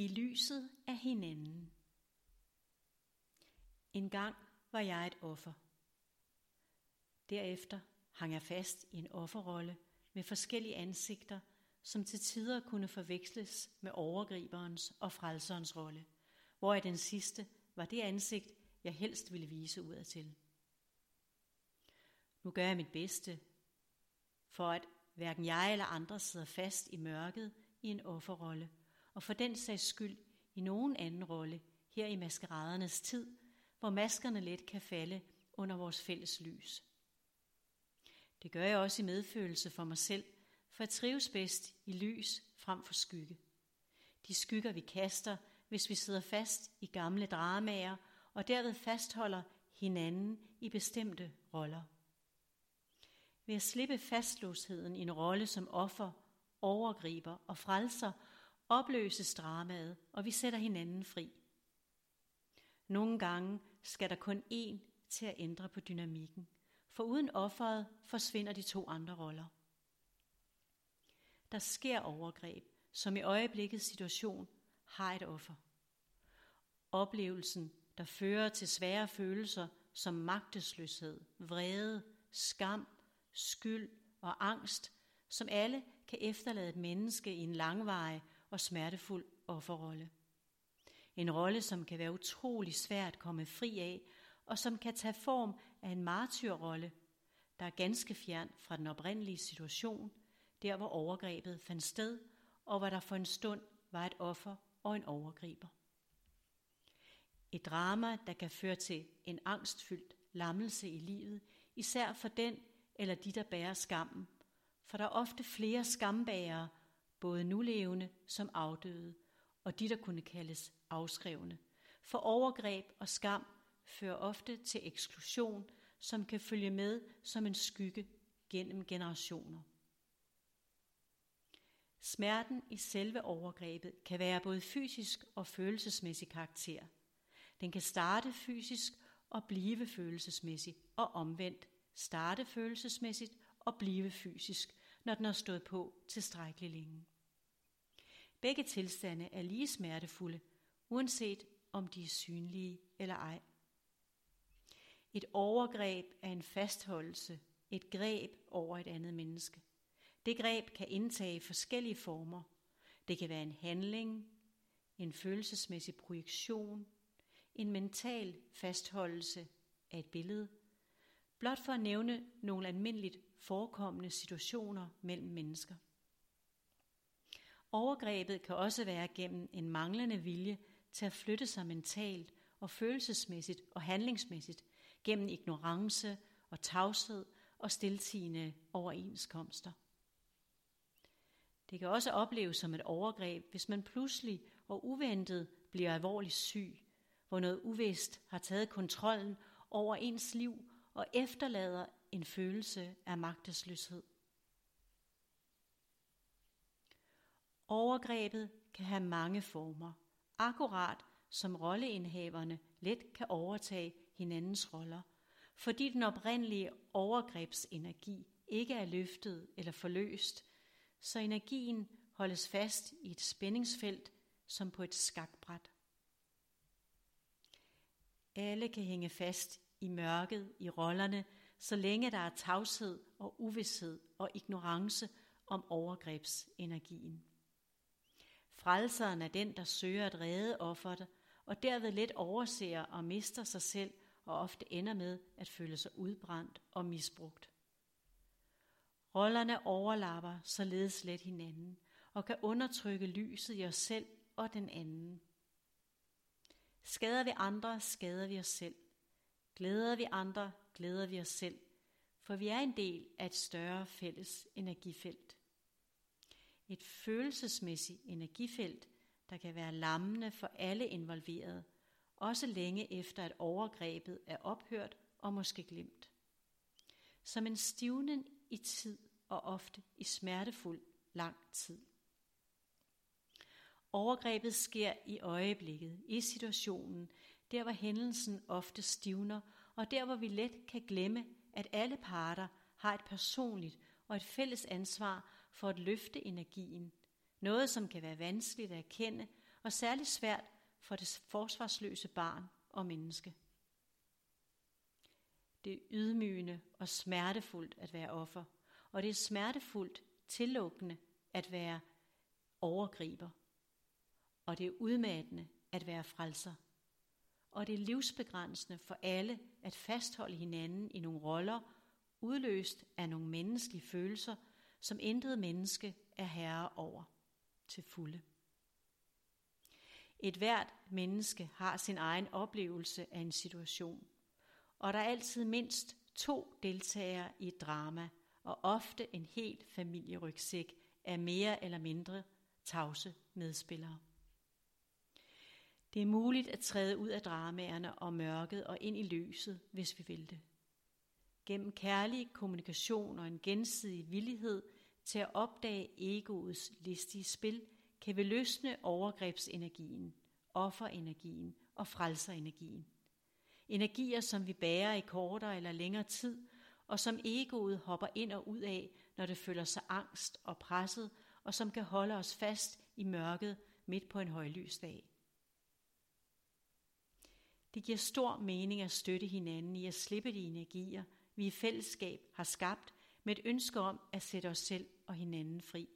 I lyset af hinanden. En gang var jeg et offer. Derefter hang jeg fast i en offerrolle med forskellige ansigter, som til tider kunne forveksles med overgriberens og frelserens rolle, hvor den sidste var det ansigt, jeg helst ville vise udadtil. Nu gør jeg mit bedste, for at hverken jeg eller andre sidder fast i mørket i en offerrolle, og for den sags skyld i nogen anden rolle her i maskeradernes tid, hvor maskerne let kan falde under vores fælles lys. Det gør jeg også i medfølelse for mig selv, for at trives bedst i lys frem for skygge. De skygger vi kaster, hvis vi sidder fast i gamle dramaer og derved fastholder hinanden i bestemte roller. Ved at slippe fastlåsheden i en rolle som offer, overgriber og frelser, opløses dramaet, og vi sætter hinanden fri. Nogle gange skal der kun én til at ændre på dynamikken, for uden offeret forsvinder de to andre roller. Der sker overgreb, som i øjeblikkets situation har et offer. Oplevelsen, der fører til svære følelser som magtesløshed, vrede, skam, skyld og angst, som alle kan efterlade et menneske i en langvarig og smertefuld offerrolle. En rolle, som kan være utrolig svært at komme fri af, og som kan tage form af en martyrrolle, der er ganske fjern fra den oprindelige situation, der hvor overgrebet fandt sted, og hvor der for en stund var et offer og en overgriber. Et drama, der kan føre til en angstfyldt lammelse i livet, især for den eller de, der bærer skammen, for der er ofte flere skambærere, både nulevende som afdøde, og de, der kunne kaldes afskrevne. For overgreb og skam fører ofte til eksklusion, som kan følge med som en skygge gennem generationer. Smerten i selve overgrebet kan være både fysisk og følelsesmæssig karakter. Den kan starte fysisk og blive følelsesmæssig, og omvendt starte følelsesmæssigt og blive fysisk, når den har stået på tilstrækkeligt længe. Begge tilstande er lige smertefulde, uanset om de er synlige eller ej. Et overgreb er en fastholdelse, et greb over et andet menneske. Det greb kan indtage forskellige former. Det kan være en handling, en følelsesmæssig projektion, en mental fastholdelse af et billede. Blot for at nævne nogle almindeligt forekommende situationer mellem mennesker. Overgrebet kan også være gennem en manglende vilje til at flytte sig mentalt og følelsesmæssigt og handlingsmæssigt gennem ignorance og tavshed og stiltigende overenskomster. Det kan også opleves som et overgreb, hvis man pludselig og uventet bliver alvorligt syg, hvor noget uvist har taget kontrollen over ens liv og efterlader en følelse af magtesløshed. Overgrebet kan have mange former, akkurat som rolleindhaverne let kan overtage hinandens roller, fordi den oprindelige overgrebsenergi ikke er løftet eller forløst, så energien holdes fast i et spændingsfelt som på et skakbræt. Alle kan hænge fast i mørket i rollerne, så længe der er tavshed og uvidshed og ignorance om overgrebsenergien. Frelseren er den, der søger at redde offeret, og derved let overser og mister sig selv og ofte ender med at føle sig udbrændt og misbrugt. Rollerne overlapper således let hinanden og kan undertrykke lyset i os selv og den anden. Skader vi andre, skader vi os selv. Glæder vi andre, glæder vi os selv, for vi er en del af et større fælles energifelt. Et følelsesmæssigt energifelt, der kan være lammende for alle involverede, også længe efter at overgrebet er ophørt og måske glemt. Som en stivning i tid og ofte i smertefuld lang tid. Overgrebet sker i øjeblikket, i situationen, der hvor hændelsen ofte stivner, og der hvor vi let kan glemme, at alle parter har et personligt og et fælles ansvar for at løfte energien. Noget, som kan være vanskeligt at erkende, og særligt svært for det forsvarsløse barn og menneske. Det er ydmygende og smertefuldt at være offer, og det er smertefuldt tillukkende at være overgriber. Og det er udmattende at være frelser. Og det er livsbegrænsende for alle at fastholde hinanden i nogle roller, udløst af nogle menneskelige følelser, som intet menneske er herre over til fulde. Et hvert menneske har sin egen oplevelse af en situation, og der er altid mindst to deltagere i et drama, og ofte en helt familierygsæk af mere eller mindre tavse medspillere. Det er muligt at træde ud af dramaerne og mørket og ind i lyset, hvis vi vil det. Gennem kærlig kommunikation og en gensidig villighed til at opdage egoets listige spil, kan vi løsne overgrebsenergien, offerenergien og frelserenergien. Energier, som vi bærer i kortere eller længere tid, og som egoet hopper ind og ud af, når det føler sig angst og presset, og som kan holde os fast i mørket midt på en højlys dag. Det giver stor mening at støtte hinanden i at slippe de energier, vi i fællesskab har skabt med et ønske om at sætte os selv og hinanden fri.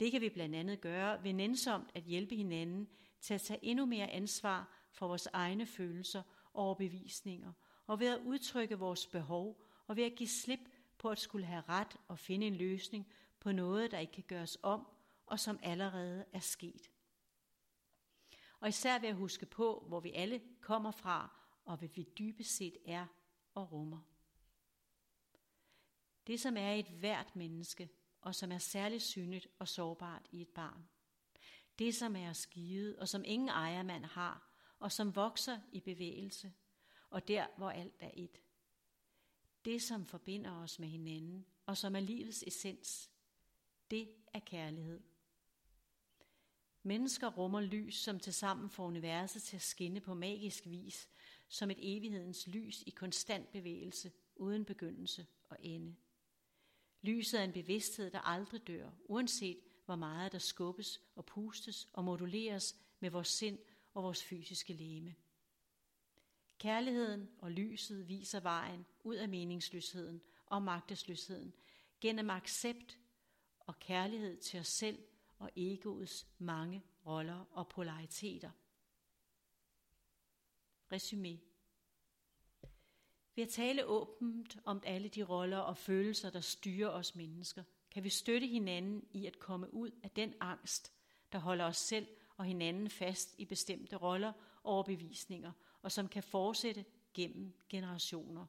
Det kan vi blandt andet gøre ved nænsomt at hjælpe hinanden til at tage endnu mere ansvar for vores egne følelser og overbevisninger, og ved at udtrykke vores behov, og ved at give slip på at skulle have ret og finde en løsning på noget, der ikke kan gøres om, og som allerede er sket. Og især ved at huske på, hvor vi alle kommer fra, og hvad vi dybest set er og rummer. Det, som er i et hvert menneske, og som er særligt synligt og sårbart i et barn. Det, som er skivet, og som ingen ejermand har, og som vokser i bevægelse, og der, hvor alt er et. Det, som forbinder os med hinanden, og som er livets essens, det er kærlighed. Mennesker rummer lys, som tilsammen får universet til at skinne på magisk vis, som et evighedens lys i konstant bevægelse, uden begyndelse og ende. Lyset er en bevidsthed, der aldrig dør, uanset hvor meget der skubbes og pustes og moduleres med vores sind og vores fysiske leme. Kærligheden og lyset viser vejen ud af meningsløsheden og magtesløsheden gennem accept og kærlighed til os selv og egoets mange roller og polariteter. Resumé. Ved at tale åbent om alle de roller og følelser, der styrer os mennesker, kan vi støtte hinanden i at komme ud af den angst, der holder os selv og hinanden fast i bestemte roller og overbevisninger, og som kan fortsætte gennem generationer